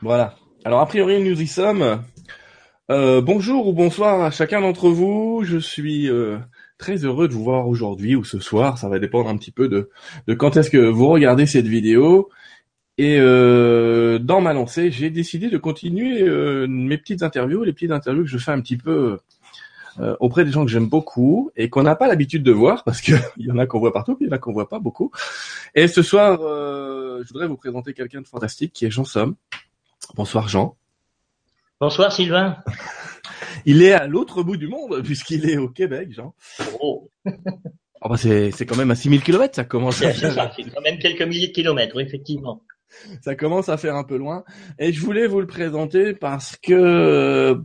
Voilà. Alors a priori nous y sommes. Euh, bonjour ou bonsoir à chacun d'entre vous. Je suis euh, très heureux de vous voir aujourd'hui ou ce soir. Ça va dépendre un petit peu de, de quand est-ce que vous regardez cette vidéo. Et euh, dans ma lancée, j'ai décidé de continuer euh, mes petites interviews, les petites interviews que je fais un petit peu euh, auprès des gens que j'aime beaucoup et qu'on n'a pas l'habitude de voir parce qu'il y en a qu'on voit partout, puis il y en a qu'on voit pas beaucoup. Et ce soir, euh, je voudrais vous présenter quelqu'un de fantastique qui est Jean Somme. Bonsoir Jean. Bonsoir Sylvain. Il est à l'autre bout du monde puisqu'il est au Québec, Jean. Oh. Oh bah c'est, c'est quand même à 6000 km, ça commence à ça, c'est quand même quelques milliers de kilomètres, effectivement. ça commence à faire un peu loin. Et je voulais vous le présenter parce que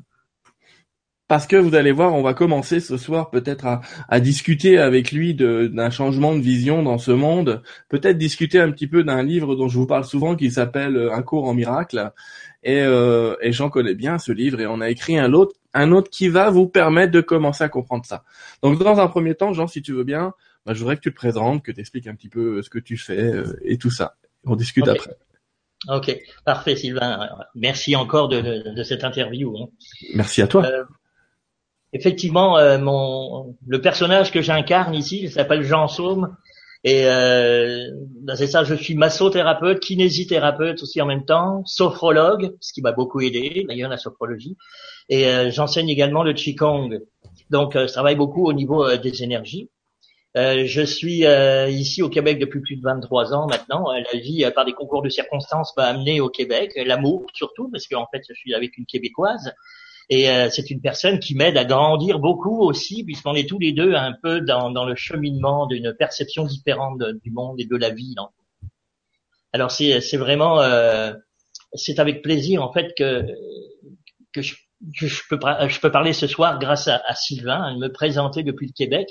parce que vous allez voir, on va commencer ce soir peut-être à, à discuter avec lui d'un changement de vision dans ce monde, peut-être discuter un petit peu d'un livre dont je vous parle souvent qui s'appelle euh, Un cours en miracle. Et, euh, et j'en connais bien ce livre et on a écrit un autre, un autre qui va vous permettre de commencer à comprendre ça. Donc dans un premier temps, Jean, si tu veux bien, bah, je voudrais que tu te présentes, que tu expliques un petit peu ce que tu fais euh, et tout ça. On discute après. Ok, parfait Sylvain. Euh, Merci encore de, de, de cette interview. hein. Merci à toi. Euh, Effectivement, euh, mon le personnage que j'incarne ici, il s'appelle Jean Saume. Et euh, ben, c'est ça, je suis massothérapeute, kinésithérapeute aussi en même temps, sophrologue, ce qui m'a beaucoup aidé, d'ailleurs la sophrologie. Et euh, j'enseigne également le Qigong. Donc euh, je travaille beaucoup au niveau euh, des énergies. Euh, je suis euh, ici au Québec depuis plus de 23 ans maintenant. La vie, par des concours de circonstances, m'a amené au Québec. L'amour surtout, parce qu'en fait, je suis avec une Québécoise. Et euh, c'est une personne qui m'aide à grandir beaucoup aussi, puisqu'on est tous les deux un peu dans, dans le cheminement d'une perception différente du monde et de la vie. Alors c'est c'est vraiment euh, c'est avec plaisir en fait que que je, je peux je peux parler ce soir grâce à, à Sylvain, de me présenter depuis le Québec.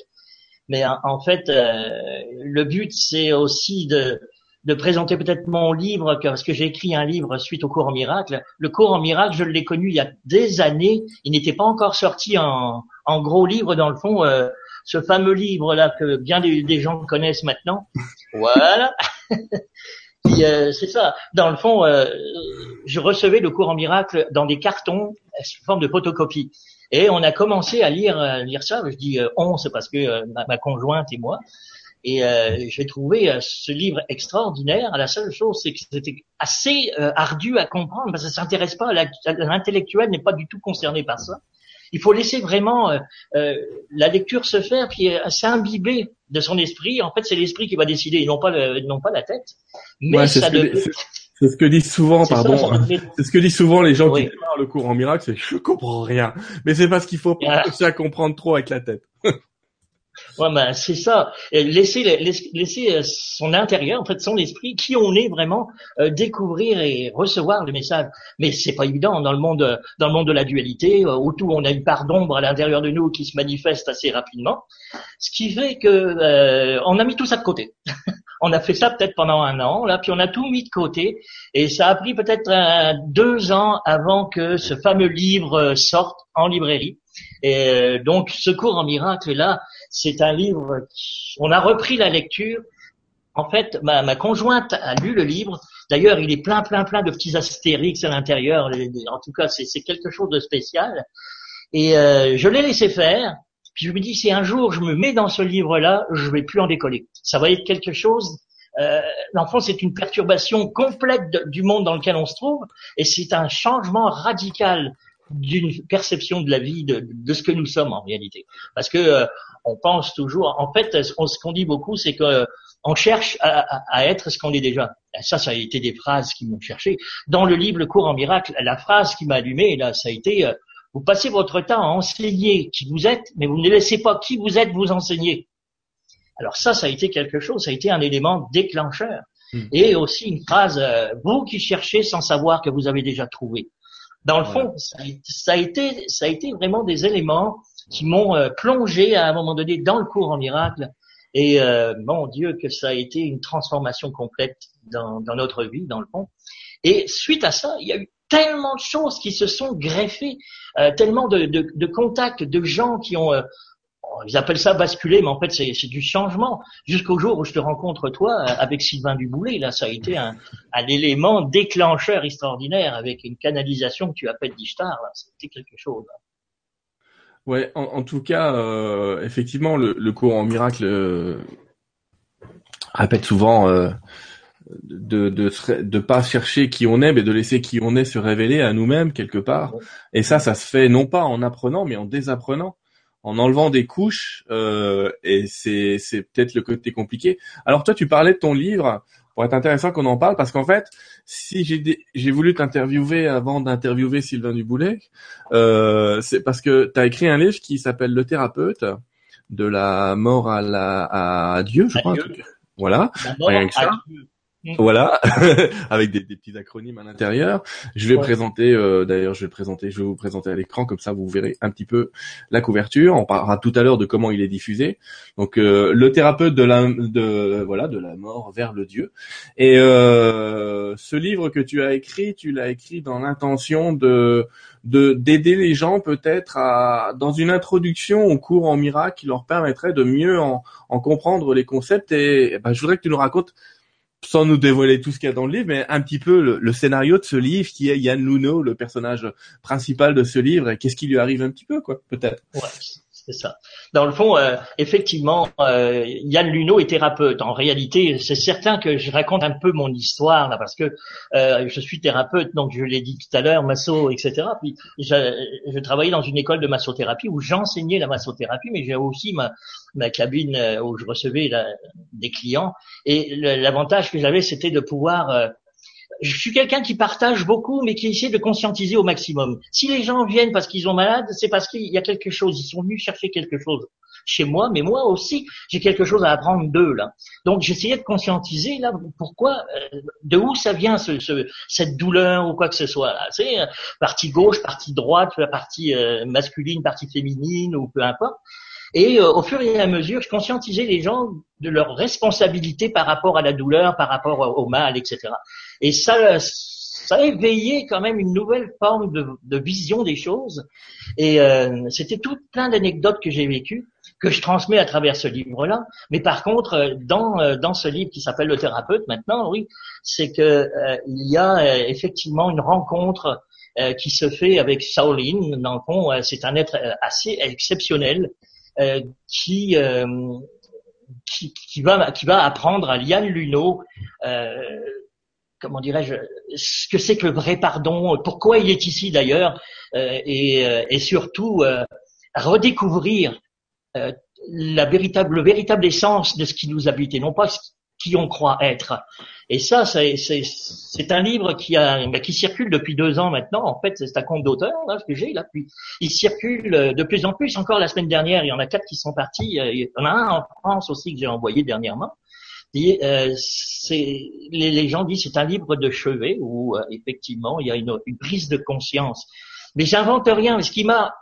Mais en, en fait, euh, le but c'est aussi de de présenter peut-être mon livre, parce que j'ai écrit un livre suite au cours en miracle. Le cours en miracle, je l'ai connu il y a des années. Il n'était pas encore sorti en, gros livre, dans le fond, euh, ce fameux livre-là que bien des, gens connaissent maintenant. Voilà. Euh, c'est ça. Dans le fond, euh, je recevais le cours en miracle dans des cartons sous forme de photocopie. Et on a commencé à lire, lire ça. Je dis on, c'est parce que ma conjointe et moi. Et euh, j'ai trouvé euh, ce livre extraordinaire. La seule chose, c'est que c'était assez euh, ardu à comprendre parce que ça s'intéresse pas. L'intellectuel n'est pas du tout concerné par ça. Il faut laisser vraiment euh, euh, la lecture se faire, puis euh, s'imbiber de son esprit. En fait, c'est l'esprit qui va décider, et non pas le, non pas la tête. Mais Ouais, c'est ça ce devait- c'est- C'est ce que disent souvent, c'est pardon. ça C'est ce que disent souvent les gens Oui. qui démarrent le cours en miracle, c'est je comprends rien. Mais c'est parce qu'il faut pas Voilà. à comprendre trop avec la tête. Ouais, ben, c'est ça. Laisser, laisser, euh, son intérieur, en fait, son esprit, qui on est vraiment, euh, découvrir et recevoir le message. Mais c'est pas évident dans le monde, euh, dans le monde de la dualité, euh, où tout on a une part d'ombre à l'intérieur de nous qui se manifeste assez rapidement. Ce qui fait que euh, on a mis tout ça de côté. on a fait ça peut-être pendant un an, là, puis on a tout mis de côté, et ça a pris peut-être euh, deux ans avant que ce fameux livre sorte en librairie. Et donc, ce cours en miracle là, c'est un livre. On a repris la lecture. En fait, ma, ma conjointe a lu le livre. D'ailleurs, il est plein, plein, plein de petits astérix à l'intérieur. En tout cas, c'est quelque chose de spécial. Et euh, je l'ai laissé faire. Puis je me dis, si un jour je me mets dans ce livre-là, je vais plus en décoller. Ça va être quelque chose. Euh, L'enfant, c'est une perturbation complète du monde dans lequel on se trouve, et c'est un changement radical d'une perception de la vie, de, de ce que nous sommes en réalité. Parce que euh, on pense toujours, en fait, ce qu'on ce qu'on dit beaucoup, c'est que euh, on cherche à, à- à être ce qu'on est déjà. Ça, ça a été des phrases qui m'ont cherché. Dans le livre Le cours en miracle, la phrase qui m'a allumé, là, ça a été euh, vous passez votre temps à enseigner qui vous êtes, mais vous ne laissez pas qui vous êtes vous enseigner. Alors ça, ça a été quelque chose, ça a été un élément déclencheur. Mm. Et aussi une phrase, euh, vous qui cherchez sans savoir que vous avez déjà trouvé. Dans le fond, ça a, ça a été, ça a été vraiment des éléments qui m'ont euh, plongé à un moment donné dans le cours en miracle. Et euh, mon Dieu, que ça a été une transformation complète dans, dans notre vie, dans le fond. Et suite à ça, il y a eu tellement de choses qui se sont greffées, euh, tellement de, de, de contacts, de gens qui ont, euh, ils appellent ça basculer, mais en fait c'est du changement. Jusqu'au jour où je te rencontre toi avec Sylvain Duboulet, là ça a été un, un élément déclencheur extraordinaire avec une canalisation que tu appelles d'Ishtar, c'était quelque chose. Ouais, en, tout cas, euh, effectivement, le, le, cours en miracle euh, répète souvent euh, de, de de pas chercher qui on est, mais de laisser qui on est se révéler à nous-mêmes quelque part. Et ça, ça se fait non pas en apprenant, mais en désapprenant en enlevant des couches euh, et c'est c'est peut-être le côté compliqué. Alors toi tu parlais de ton livre pour être intéressant qu'on en parle parce qu'en fait si j'ai j'ai voulu t'interviewer avant d'interviewer Sylvain Duboulet euh, c'est parce que tu as écrit un livre qui s'appelle Le thérapeute de la mort à la à Dieu je crois. Voilà. Rien que ça. Mm. Voilà, avec des, petits acronymes à l'intérieur. Je vais présenter, euh, d'ailleurs, je vais présenter, je vais vous présenter à l'écran comme ça, vous verrez un petit peu la couverture. On parlera tout à l'heure de comment il est diffusé. Donc, euh, le thérapeute de la, de voilà, de la mort vers le Dieu. Et euh, ce livre que tu as écrit, tu l'as écrit dans l'intention de de d'aider les gens peut-être à dans une introduction au cours en miracle qui leur permettrait de mieux en, en comprendre les concepts. Et, ben, je voudrais que tu nous racontes sans nous dévoiler tout ce qu'il y a dans le livre, mais un petit peu le, scénario de ce livre, qui est Yann Luno, le personnage principal de ce livre, et qu'est-ce qui lui arrive un petit peu, quoi, peut-être. C'est ça. Dans le fond, euh, effectivement, euh, Yann Luno est thérapeute. En réalité, c'est certain que je raconte un peu mon histoire là, parce que euh, je suis thérapeute, donc je l'ai dit tout à l'heure, masso, etc. Puis je, je, travaillais dans une école de massothérapie où j'enseignais la massothérapie, mais j'ai aussi ma, ma cabine euh, où je recevais des clients. Et l'avantage que j'avais, c'était de pouvoir euh, je suis quelqu'un qui partage beaucoup, mais qui essaie de conscientiser au maximum. Si les gens viennent parce qu'ils ont malade, c'est parce qu'il y a quelque chose. Ils sont venus chercher quelque chose chez moi, mais moi aussi, j'ai quelque chose à apprendre d'eux là. Donc j'essayais de conscientiser là pourquoi, euh, de où ça vient ce, ce, cette douleur ou quoi que ce soit là. C'est partie gauche, partie droite, partie masculine, partie féminine ou peu importe. Et euh, au fur et à mesure, je conscientisais les gens de leur responsabilité par rapport à la douleur, par rapport au mal, etc. Et ça, ça a éveillé quand même une nouvelle forme de, de vision des choses. Et euh, c'était tout plein d'anecdotes que j'ai vécues que je transmets à travers ce livre-là. Mais par contre, euh, dans dans ce livre qui s'appelle Le thérapeute maintenant, oui, c'est que il y a effectivement une rencontre qui se fait avec Sauline. Dans le fond, c'est un être assez exceptionnel euh, qui, euh, qui, qui, va, qui va apprendre à Liane Luno euh, comment dirais-je, ce que c'est que le vrai pardon, pourquoi il est ici d'ailleurs, euh, et, et, surtout euh, redécouvrir euh, la véritable, le véritable essence de ce qui nous habite, et non pas qui on croit être. Et ça, c'est un livre qui, a, qui circule depuis deux ans maintenant. En fait, c'est un compte d'auteur là, que j'ai là. Puis il circule euh, de plus en plus. Encore la semaine dernière, il y en a quatre qui sont partis. Euh, il y en a un en France aussi que j'ai envoyé dernièrement. Et, euh, les, les, gens disent c'est un livre de chevet où euh, effectivement il y a une, une prise de conscience. Mais j'invente rien. Ce qui m'a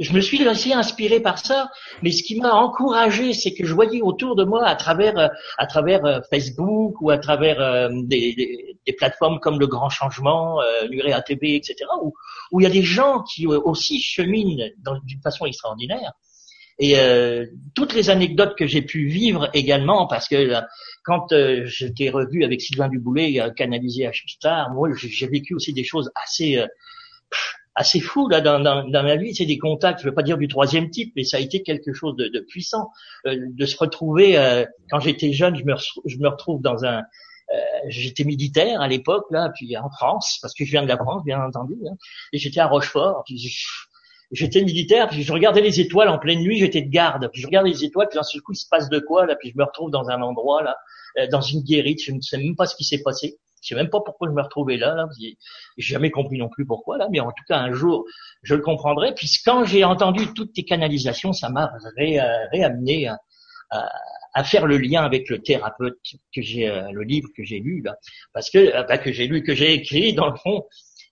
je me suis laissé inspiré par ça, mais ce qui m'a encouragé, c'est que je voyais autour de moi, à travers, euh, à travers euh, Facebook ou à travers euh, des, des, plateformes comme Le Grand Changement, euh, TV, etc., où, où il y a des gens qui aussi cheminent d'une façon extraordinaire. Et euh, toutes les anecdotes que j'ai pu vivre également, parce que quand j'étais revu avec Sylvain Duboulet, canalisé à Star, moi j'ai vécu aussi des choses assez assez fou là dans, dans, dans ma vie. C'est des contacts, je veux pas dire du troisième type, mais ça a été quelque chose de, de puissant euh, de se retrouver. Euh, quand j'étais jeune, je me, je me retrouve dans un euh, j'étais militaire à l'époque là, puis en France, parce que je viens de la France, bien entendu, hein, et j'étais à Rochefort. J'étais militaire, puis je regardais les étoiles en pleine nuit, j'étais de garde, puis je regardais les étoiles, puis d'un seul coup il se passe de quoi là, puis je me retrouve dans un endroit là, dans une guérite, je ne sais même pas ce qui s'est passé. Je sais même pas pourquoi je me retrouvais là. là j'ai jamais compris non plus pourquoi là, mais en tout cas un jour je le comprendrai. Puis quand j'ai entendu toutes tes canalisations, ça m'a réamené à, à, faire le lien avec le thérapeute que j'ai, euh, le livre que j'ai lu là, parce que euh, bah, que j'ai lu, que j'ai écrit dans le fond.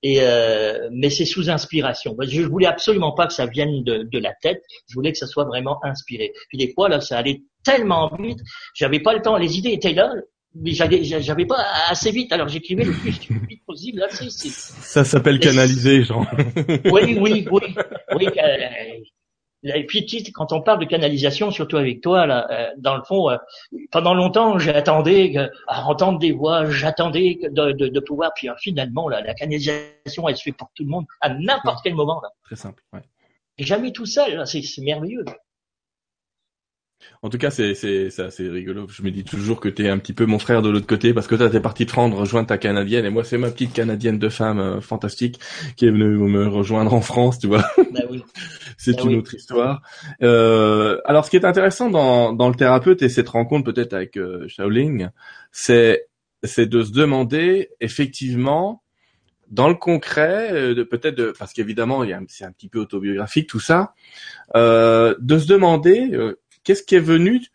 Et euh, mais c'est sous inspiration. Je voulais absolument pas que ça vienne de, de, la tête. Je voulais que ça soit vraiment inspiré. Puis des fois là, ça allait tellement vite, j'avais pas le temps. Les idées étaient là, mais j'avais pas assez vite, alors j'écrivais le plus vite possible. Là, Ça s'appelle canaliser, Jean. oui, oui, oui, oui. Euh, Et puis quand on parle de canalisation, surtout avec toi, là, euh, dans le fond, euh, pendant longtemps, j'attendais à entendre des voix, j'attendais de, de, de, pouvoir. Puis finalement, là, la canalisation, elle se fait pour tout le monde à n'importe quel moment. Là. Très simple. Ouais. Jamais tout seul, c'est merveilleux. En tout cas, c'est c'est c'est rigolo. Je me dis toujours que t'es un petit peu mon frère de l'autre côté parce que toi t'es parti te rendre rejoindre ta canadienne et moi c'est ma petite canadienne de femme euh, fantastique qui est venue me rejoindre en France, tu vois. Bah oui. c'est bah une autre histoire. Euh, alors, ce qui est intéressant dans dans le thérapeute et cette rencontre peut-être avec euh, Shaolin, c'est c'est de se demander effectivement dans le concret, euh, de peut-être parce qu'évidemment, c'est un petit peu autobiographique tout ça, euh, de se demander euh, qu'est-ce qui est venu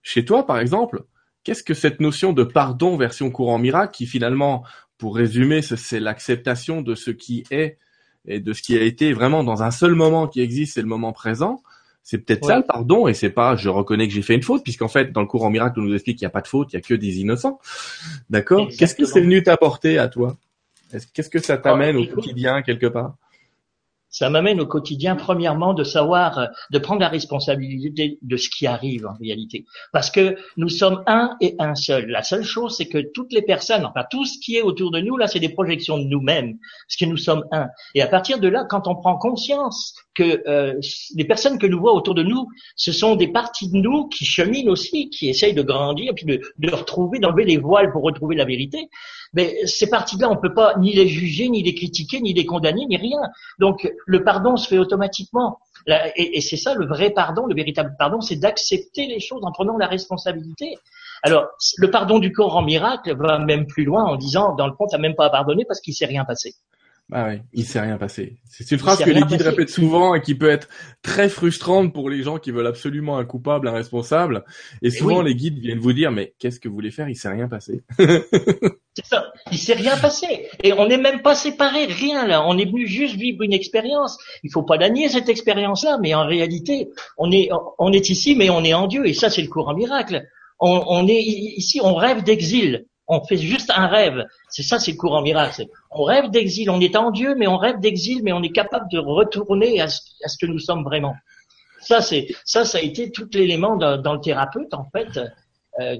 chez toi, par exemple, qu'est-ce que cette notion de pardon version courant miracle, qui finalement, pour résumer, c'est l'acceptation de ce qui est et de ce qui a été vraiment dans un seul moment qui existe, c'est le moment présent. C'est peut-être ça le pardon, et c'est pas je reconnais que j'ai fait une faute, puisqu'en fait, dans le courant miracle, on nous explique qu'il n'y a pas de faute, il y a que des innocents. D'accord? Qu'est-ce que c'est venu t'apporter à toi? Qu'est-ce que ça t'amène au quotidien quelque part? Ça m'amène au quotidien, premièrement, de savoir, euh, de prendre la responsabilité de ce qui arrive en réalité. Parce que nous sommes un et un seul. La seule chose, c'est que toutes les personnes, enfin tout ce qui est autour de nous, là, c'est des projections de nous-mêmes, parce que nous sommes un. Et à partir de là, quand on prend conscience que euh, les personnes que nous voyons autour de nous, ce sont des parties de nous qui cheminent aussi, qui essayent de grandir, puis de, de retrouver, d'enlever les voiles pour retrouver la vérité. Mais ces parties-là, on peut pas ni les juger, ni les critiquer, ni les condamner, ni rien. Donc le pardon se fait automatiquement. Et, c'est ça le vrai pardon, le véritable pardon, c'est d'accepter les choses en prenant la responsabilité. Alors, le pardon du corps en miracle va même plus loin en disant, dans le fond, t'as même pas à pardonner parce qu'il s'est rien passé. Ah oui, il s'est rien passé. C'est une phrase que les guides répètent souvent et qui peut être très frustrante pour les gens qui veulent absolument un coupable, un responsable. Et souvent, les guides viennent vous dire, mais qu'est-ce que vous voulez faire? Il s'est rien passé. c'est ça. Il s'est rien passé. Et on n'est même pas séparés, rien là. On est venu juste vivre une expérience. Il faut pas la nier, cette expérience-là. Mais en réalité, on est, on est ici, mais on est en Dieu. Et ça, c'est le courant miracle. On, on est ici, on rêve d'exil on fait juste un rêve. C'est ça, c'est le courant miracle. On rêve d'exil, on est en Dieu, mais on rêve d'exil, mais on est capable de retourner à ce, que nous sommes vraiment. Ça, c'est ça, ça a été tout l'élément dans, le thérapeute en fait, euh,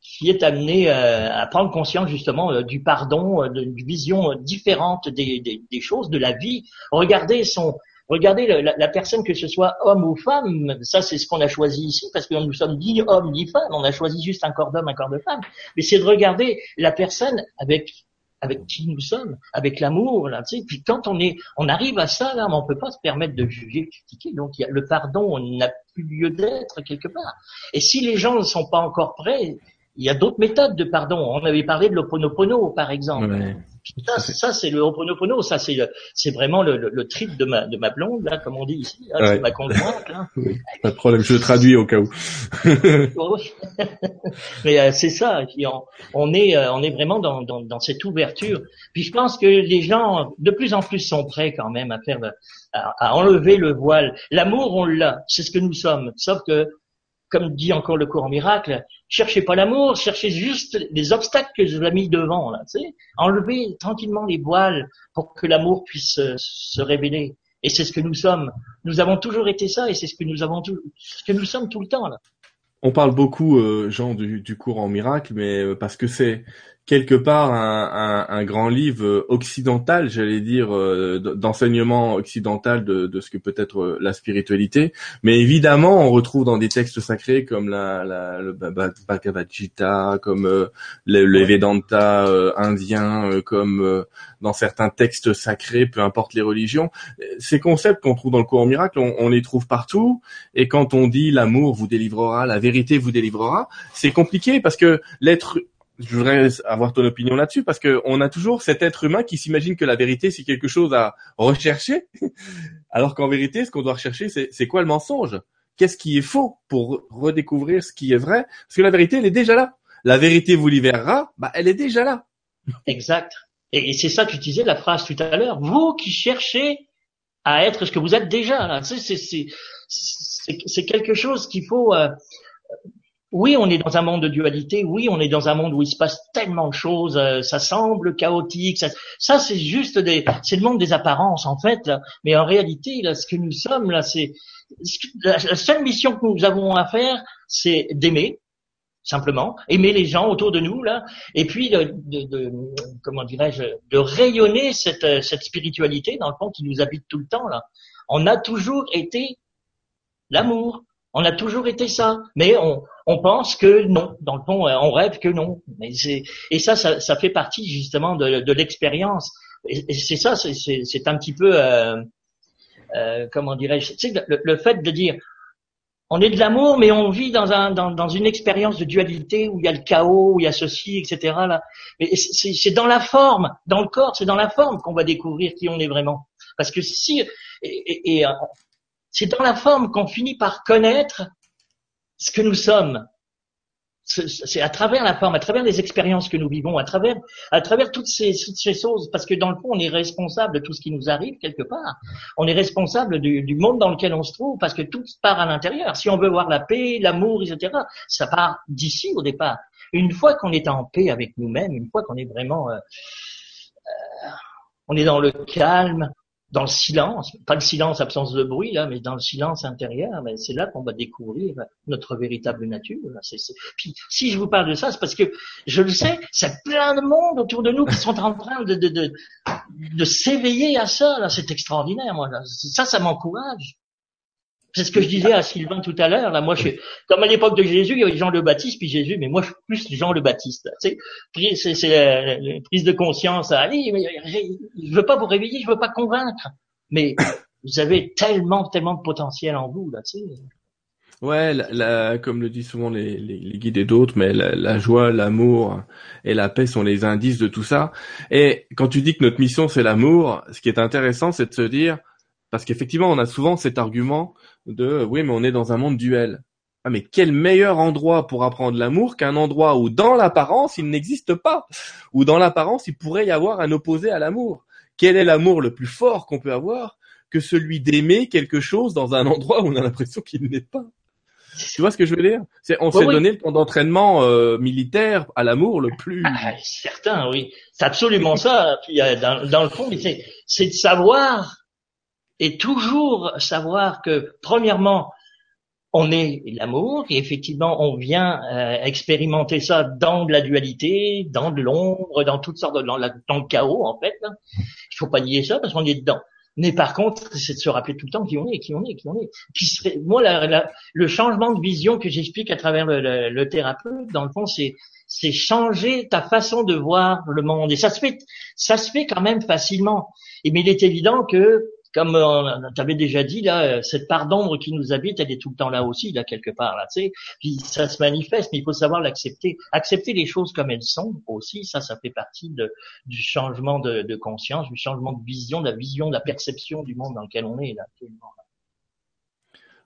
qui est amené euh, à prendre conscience justement euh, du pardon, d'une vision différente des, des, choses, de la vie. Regardez son Regardez la, personne, que ce soit homme ou femme, ça c'est ce qu'on a choisi ici, parce que nous sommes ni hommes ni femmes, on a choisi juste un corps d'homme, un corps de femme. Mais c'est de regarder la personne avec avec qui nous sommes, avec l'amour, là, tu sais. Puis quand on est, on arrive à ça, là, on peut pas se permettre de juger, critiquer. Donc y a, le pardon n'a plus lieu d'être quelque part. Et si les gens ne sont pas encore prêts, il y a d'autres méthodes de pardon. On avait parlé de l'oponopono, par exemple. Ça, ça c'est le Ho'oponopono, ça c'est c'est vraiment le, le, trip de ma de ma blonde là, comme on dit ici, hein, c'est ma conjointe. Hein. pas de problème, je le traduis au cas où. Mais euh, c'est ça, on, on, est euh, on est vraiment dans, dans, dans cette ouverture. Puis je pense que les gens de plus en plus sont prêts quand même à faire à, à enlever le voile. L'amour on l'a, c'est ce que nous sommes. Sauf que comme dit encore le courant miracle, cherchez pas l'amour, cherchez juste les obstacles que je vous ai mis devant, là, tu sais. Enlevez tranquillement les voiles pour que l'amour puisse euh, se révéler. Et c'est ce que nous sommes. Nous avons toujours été ça et c'est ce que nous avons tout, ce que nous sommes tout le temps, là. On parle beaucoup, euh, Jean, du, du courant miracle, mais euh, parce que c'est quelque part un, un, un, grand livre occidental, j'allais dire, euh, d'enseignement occidental de, de, ce que peut être euh, la spiritualité. Mais évidemment, on retrouve dans des textes sacrés comme la, la le Bhagavad Gita, comme euh, le, le, Vedanta indien, comme dans certains textes sacrés, peu importe les religions. Ces concepts qu'on trouve dans le courant miracle, on, on les trouve partout. Et quand on dit l'amour vous délivrera, la vérité vous délivrera, c'est compliqué parce que l'être je voudrais avoir ton opinion là-dessus parce que on a toujours cet être humain qui s'imagine que la vérité c'est quelque chose à rechercher, alors qu'en vérité ce qu'on doit rechercher c'est quoi le mensonge? Qu'est-ce qui est faux pour redécouvrir ce qui est vrai? Parce que la vérité elle est déjà là. La vérité vous libérera, bah elle est déjà là. Exact. Et, c'est ça que tu disais la phrase tout à l'heure. Vous qui cherchez à être ce que vous êtes déjà là, c'est quelque chose qu'il faut. Euh, oui, on est dans un monde de dualité. Oui, on est dans un monde où il se passe tellement de choses. Euh, ça semble chaotique. Ça, c'est juste des, c'est le monde des apparences en fait. Mais en réalité, là, ce que nous sommes là, c'est la seule mission que nous avons à faire, c'est d'aimer simplement, aimer les gens autour de nous là, et puis de, de, de comment dirais-je, de rayonner cette, cette spiritualité dans le fond qui nous habite tout le temps là. On a toujours été l'amour, on a toujours été ça, mais on, on pense que non. Dans le fond, on rêve que non. Mais et ça, ça, ça, fait partie justement de, de l'expérience. Et, c'est ça, c'est un petit peu, euh, euh, comment dirais-je, tu sais, le, le, fait de dire, on est de l'amour, mais on vit dans, un, dans, dans, une expérience de dualité où il y a le chaos, où il y a ceci, etc. Là. Mais c'est dans la forme, dans le corps, c'est dans la forme qu'on va découvrir qui on est vraiment. Parce que si et, et, c'est dans la forme qu'on finit par connaître ce que nous sommes. C'est à travers la forme, à travers les expériences que nous vivons, à travers, à travers toutes ces, ces choses, parce que dans le fond, on est responsable de tout ce qui nous arrive quelque part. On est responsable du, du monde dans lequel on se trouve, parce que tout part à l'intérieur. Si on veut voir la paix, l'amour, etc., ça part d'ici au départ. Une fois qu'on est en paix avec nous-mêmes, une fois qu'on est vraiment, euh, euh, on est dans le calme, dans le silence, pas le silence absence de bruit là, mais dans le silence intérieur, ben, c'est là qu'on va découvrir notre véritable nature. Puis si je vous parle de ça, c'est parce que je le sais, c'est plein de monde autour de nous qui sont en train de, de, de, de s'éveiller à ça. Là, c'est extraordinaire. Moi, ça, ça m'encourage. C'est ce que je disais à Sylvain tout à l'heure. Là, moi, comme à l'époque de Jésus, il y avait Jean le Baptiste puis Jésus, mais moi, je suis plus Jean le Baptiste. Tu sais, c'est prise de conscience. Allez, mais je veux pas vous réveiller, je veux pas convaincre, mais vous avez tellement, tellement de potentiel en vous là. Tu sais. Ouais, comme le disent souvent les, guides et d'autres, mais la joie, l'amour et la paix sont les indices de tout ça. Et quand tu dis que notre mission c'est l'amour, ce qui est intéressant, c'est de se dire, parce qu'effectivement, on a souvent cet argument de oui, mais on est dans un monde duel. Ah, mais quel meilleur endroit pour apprendre l'amour qu'un endroit où dans l'apparence il n'existe pas, où dans l'apparence il pourrait y avoir un opposé à l'amour. Quel est l'amour le plus fort qu'on peut avoir que celui d'aimer quelque chose dans un endroit où on a l'impression qu'il n'est pas? Tu vois ce que je veux dire? C'est on s'est donné le temps d'entraînement euh, militaire à l'amour le plus. Ah, certain, oui, c'est absolument ça. Puis, dans, dans le fond, c'est de savoir et toujours savoir que, premièrement, on est l'amour et effectivement on vient euh, expérimenter ça dans de la dualité, dans de l'ombre, dans toutes sortes de dans, le chaos en fait. Il faut pas nier ça parce qu'on est dedans. Mais par contre, c'est de se rappeler tout le temps qui on est, qui on est, qui on est. moi, le changement de vision que j'explique à travers le, le, thérapeute, dans le fond, c'est c'est changer ta façon de voir le monde. Et ça se fait, ça se fait quand même facilement. Et mais il est évident que comme tu avais déjà dit là, euh, cette part d'ombre qui nous habite, elle est tout le temps là aussi, là quelque part, là, tu sais. Puis ça se manifeste, mais il faut savoir l'accepter, accepter les choses comme elles sont aussi. Ça, ça fait partie de, du changement de, de, conscience, du changement de vision, de la vision, de la perception du monde dans lequel on est là. Actuellement.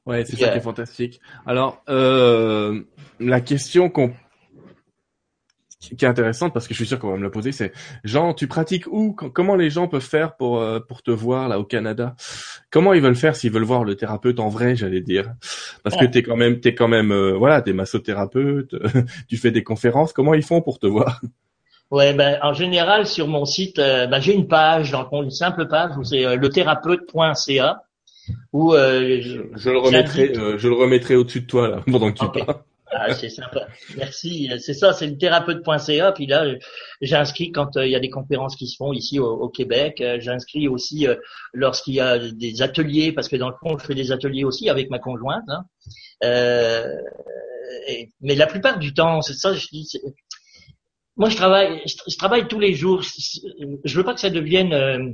Ouais, c'est ça qui est fantastique. Alors, euh, la question qu'on qui est intéressante parce que je suis sûr qu'on va me la poser, c'est Jean, tu pratiques où? Comment les gens peuvent faire pour euh, pour te voir là au Canada? Comment ils veulent faire s'ils veulent voir le thérapeute en vrai, j'allais dire? Parce que t'es quand même t'es quand même euh, voilà, t'es massothérapeute, tu fais des conférences. Comment ils font pour te voir? Ouais, ben en général sur mon site, euh, ben, j'ai une page, donc une simple page où c'est lethérapeute.ca où je, je, le remettrai je le remettrai au-dessus de toi là pendant que tu parles. Ah, c'est sympa. Merci. C'est ça, c'est le thérapeute.ca. Puis là, j'inscris quand euh, il y a des conférences qui se font ici au, Québec. Euh, j'inscris aussi euh, lorsqu'il y a des ateliers, parce que dans le fond, je fais des ateliers aussi avec ma conjointe. Hein. mais la plupart du temps, c'est ça, je dis, moi, je travaille, je, travaille tous les jours. Je veux pas que ça devienne. Euh,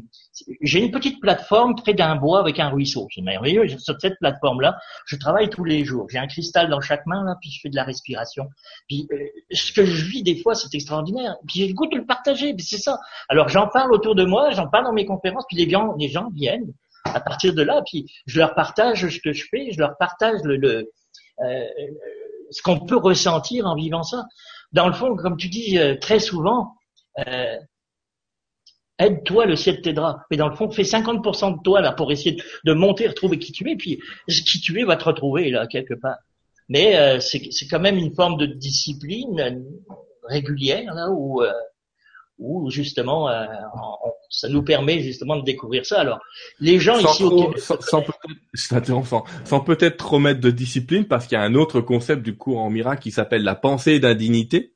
j'ai une petite plateforme près d'un bois avec un ruisseau. C'est merveilleux. Sur cette plateforme-là, je travaille tous les jours. J'ai un cristal dans chaque main là, puis je fais de la respiration. Puis euh, ce que je vis des fois, c'est extraordinaire. Puis j'ai le goût de le partager. C'est ça. Alors j'en parle autour de moi, j'en parle dans mes conférences. Puis les gens, les gens viennent à partir de là. Puis je leur partage ce que je fais. Je leur partage le, le euh, ce qu'on peut ressentir en vivant ça dans le fond, comme tu dis euh, très souvent, euh, aide-toi, le ciel t'aidera. Mais dans le fond, fais 50% de toi là pour essayer de, monter, retrouver qui tu es, puis qui tu es va te retrouver là quelque part. mais euh, c'est quand même une forme de discipline régulière là où où justement ça nous permet justement de découvrir ça. Alors les gens ici au Québec, sans, sans peut-être, sans peut-être trop mettre de discipline parce qu'il y a un autre concept du cours en miracle qui s'appelle la pensée d'indignité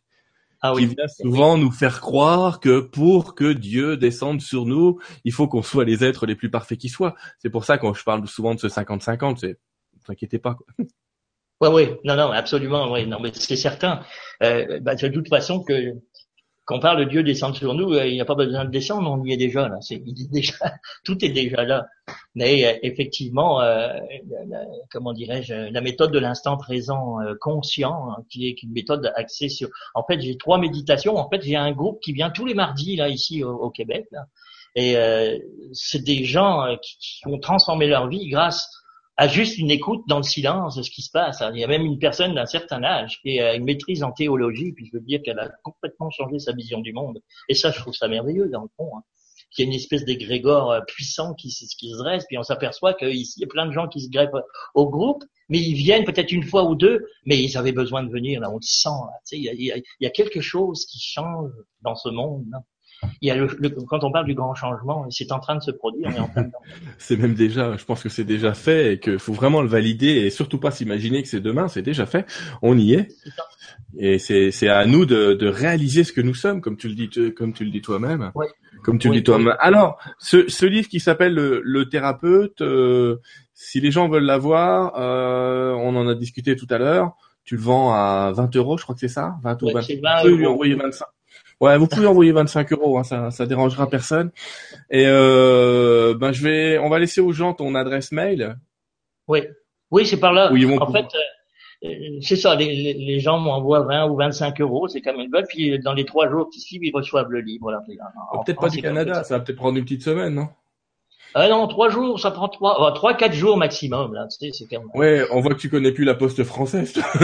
ah qui vient souvent nous faire croire que pour que Dieu descende sur nous, il faut qu'on soit les êtres les plus parfaits qui soient. C'est pour ça quand je parle souvent de ce 50-50, c'est, ne inquiétez pas. Quoi. Ouais, oui, non, non, absolument, oui, non, mais c'est certain. Euh, bah, de toute façon que quand on parle de Dieu descendre sur nous, euh, il n'y a pas besoin de descendre, on y est déjà là. C'est, il est déjà, tout est déjà là. Mais euh, effectivement, euh, comment dirais-je, la méthode de l'instant présent conscient, hein, qui est une méthode axée sur. En fait, j'ai trois méditations. En fait, j'ai un groupe qui vient tous les mardis là ici au, Québec. Et c'est des gens qui, qui ont transformé leur vie grâce à juste une écoute dans le silence de ce qui se passe. Il y a même une personne d'un certain âge qui a une maîtrise en théologie, puis je veux dire qu'elle a complètement changé sa vision du monde. Et ça, je trouve ça merveilleux dans le fond. Hein. Qu'il y a une espèce d'égrégore euh, puissant qui, qui se dresse, puis on s'aperçoit qu'ici, il y a plein de gens qui se greffent au groupe, mais ils viennent peut-être une fois ou deux, mais ils avaient besoin de venir, là, on le sent. il, y a, il, y a, quelque chose qui change dans ce monde. Là il y a le, quand on parle du grand changement, c'est en train de se produire. c'est même déjà, je pense que c'est déjà fait et qu'il faut vraiment le valider et surtout pas s'imaginer que c'est demain, c'est déjà fait. On y est. Et c'est, c'est à nous de, de réaliser ce que nous sommes, comme tu le dis, comme tu le dis toi-même. Comme tu le dis toi-même. Alors, ce, ce livre qui s'appelle le, le thérapeute, euh, si les gens veulent l'avoir, euh, on en a discuté tout à l'heure. Tu le vends à 20 euros, je crois que c'est ça? 20 ou 20. 20 lui envoyer 25. Ouais, vous pouvez envoyer 25 euros, hein, ça, ça dérangera personne. Et euh, ben je vais, on va laisser aux gens ton adresse mail. Oui, oui, c'est par là. en fait, euh, c'est ça. Les, les gens m'envoient 20 ou 25 euros, c'est comme ils veulent. Puis dans les trois jours qui suivent, ils reçoivent le livre. Voilà. Peut-être pas du Canada, ça va peut-être prendre une petite semaine, non? Ah non, trois jours, ça prend trois, trois, quatre jours maximum là. Tu sais, c'est même... Ouais, on voit que tu connais plus la poste française.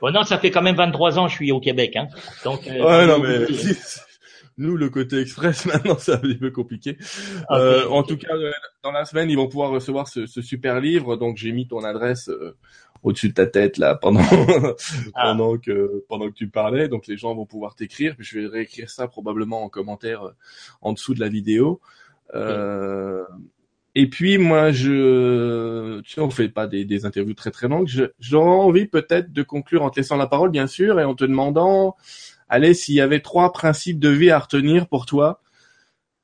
bon, non, ça fait quand même 23 ans que je suis au Québec, hein. Donc. Euh, ouais, non mais. Nous, le côté express, maintenant, c'est un petit peu compliqué. euh, en tout cas, euh, dans la semaine, ils vont pouvoir recevoir ce, ce super livre. Donc, j'ai mis ton adresse euh, au-dessus de ta tête là pendant ah. pendant que pendant que tu parlais. Donc, les gens vont pouvoir t'écrire. Puis, je vais réécrire ça probablement en commentaire en dessous de la vidéo. Euh, et puis moi, je, tu sais, on fait pas des, des interviews très très longues. J'aurais envie peut-être de conclure en te laissant la parole, bien sûr, et en te demandant, allez, s'il y avait trois principes de vie à retenir pour toi,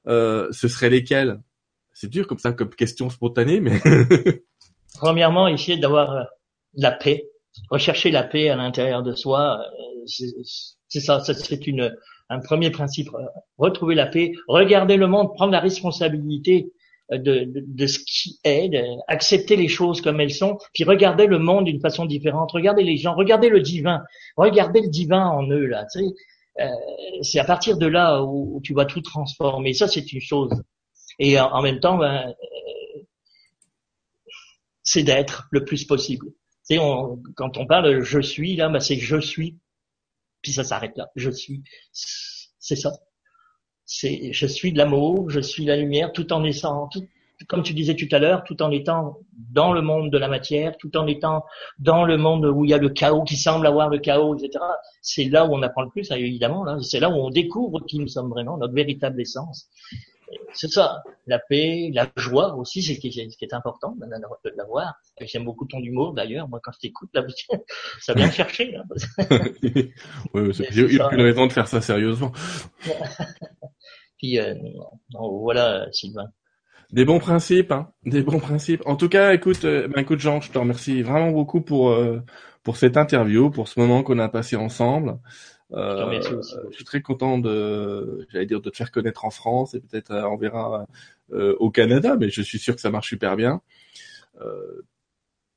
euh, ce seraient lesquels? C'est dur comme ça, comme question spontanée, mais. Premièrement, essayer d'avoir euh, la paix, rechercher la paix à l'intérieur de soi. Euh, c'est ça, c'est une un premier principe, euh, retrouver la paix, regarder le monde, prendre la responsabilité euh, de, de, de ce qui est, accepter les choses comme elles sont, puis regarder le monde d'une façon différente, regarder les gens, regarder le divin, regarder le divin en eux là. Euh, c'est à partir de là où, tu vas tout transformer. Ça, c'est une chose. Et en, même temps, ben, euh, c'est d'être le plus possible. Tu sais, on, quand on parle je suis là, ben, c'est je suis puis ça s'arrête là. Je suis, c'est ça. C'est, je suis de l'amour, je suis la lumière, tout en étant, comme tu disais tout à l'heure, tout en étant dans le monde de la matière, tout en étant dans le monde où il y a le chaos, qui semble avoir le chaos, etc. C'est là où on apprend le plus, évidemment. Là, c'est là où on découvre qui nous sommes vraiment, notre véritable essence c'est ça, la paix, la joie aussi, c'est ce qui est important de l'avoir. J'aime beaucoup ton humour d'ailleurs. Moi, quand je t'écoute, ça vient me chercher. oui, j'ai eu aucune raison de faire ça sérieusement. Puis euh, voilà, Sylvain. Des bons principes, hein, des bons principes. En tout cas, écoute, euh, ben, écoute Jean, je te remercie vraiment beaucoup pour euh, pour cette interview, pour ce moment qu'on a passé ensemble. Euh, je suis très content de, j'allais dire, de te faire connaître en France et peut-être euh, on verra euh, au Canada, mais je suis sûr que ça marche super bien. Euh,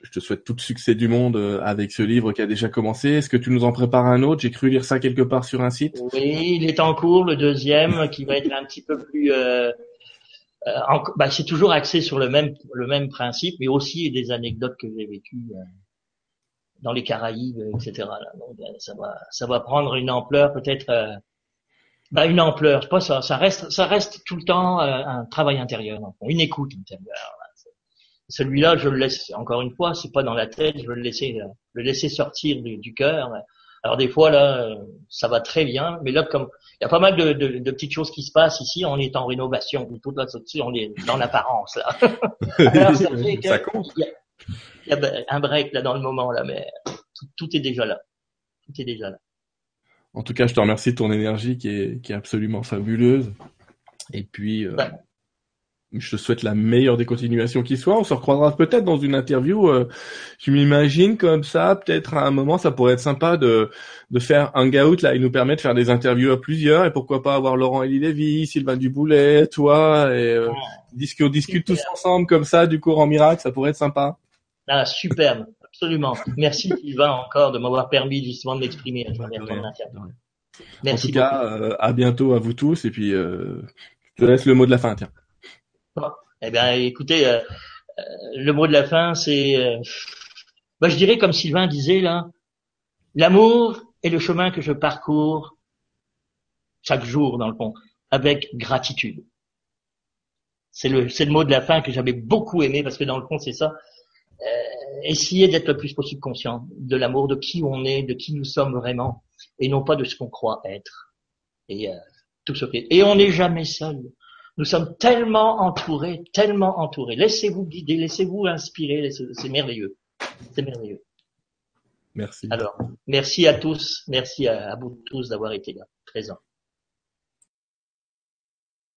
je te souhaite tout le succès du monde avec ce livre qui a déjà commencé. Est-ce que tu nous en prépares un autre? J'ai cru lire ça quelque part sur un site. Oui, il est en cours, le deuxième, qui va être un petit peu plus. Euh, bah, c'est toujours axé sur le même le même principe, mais aussi des anecdotes que j'ai vécues dans les Caraïbes, etc. Donc, euh, ça va, ça va prendre une ampleur peut-être, euh, bah, une ampleur. Je sais pas ça, ça reste, ça reste tout le temps euh, un travail intérieur, une écoute intérieure. Celui-là, je le laisse, encore une fois, c'est pas dans la tête, je veux le laisser, le laisser sortir du, du cœur. Alors des fois là, ça va très bien, mais là comme il y a pas mal de, de, de, petites choses qui se passent ici, on est en rénovation, tout là, on est dans l'apparence là. Alors, ça, ça compte. Il y, a, il y a un break là dans le moment là, mais tout, tout, est déjà là, tout est déjà là. En tout cas, je te remercie de ton énergie qui est, qui est absolument fabuleuse. Et puis, euh, je te souhaite la meilleure des continuations qui soit. On se recroisera peut-être dans une interview. Euh, je m'imagine comme ça, peut-être à un moment, ça pourrait être sympa de de faire un hangout là. Il nous permet de faire des interviews à plusieurs et pourquoi pas avoir Laurent Elie Lévy, Sylvain Duboulet, toi et euh, on discute tous ensemble comme ça du cours en miracle. Ça pourrait être sympa. Ah superbe, absolument. Merci Sylvain encore de m'avoir permis justement de m'exprimer. Merci. En tout cas, euh, à bientôt à vous tous et puis euh, je te laisse le mot de la fin. Tiens. Eh bien, écoutez, euh, euh, le mot de la fin, c'est, euh, bah, je dirais comme Sylvain disait là, l'amour est le chemin que je parcours chaque jour dans le fond, avec gratitude. C'est le, c'est le mot de la fin que j'avais beaucoup aimé parce que dans le fond, c'est ça. Euh, essayer d'être le plus possible conscient de l'amour, de qui on est, de qui nous sommes vraiment, et non pas de ce qu'on croit être. Et tout ce fait. Et on n'est jamais seul. Nous sommes tellement entourés, tellement entourés. Laissez-vous guider, laissez-vous inspirer, c'est merveilleux. C'est merveilleux. Merci. Alors, merci à tous, merci à, à vous tous d'avoir été là, présents.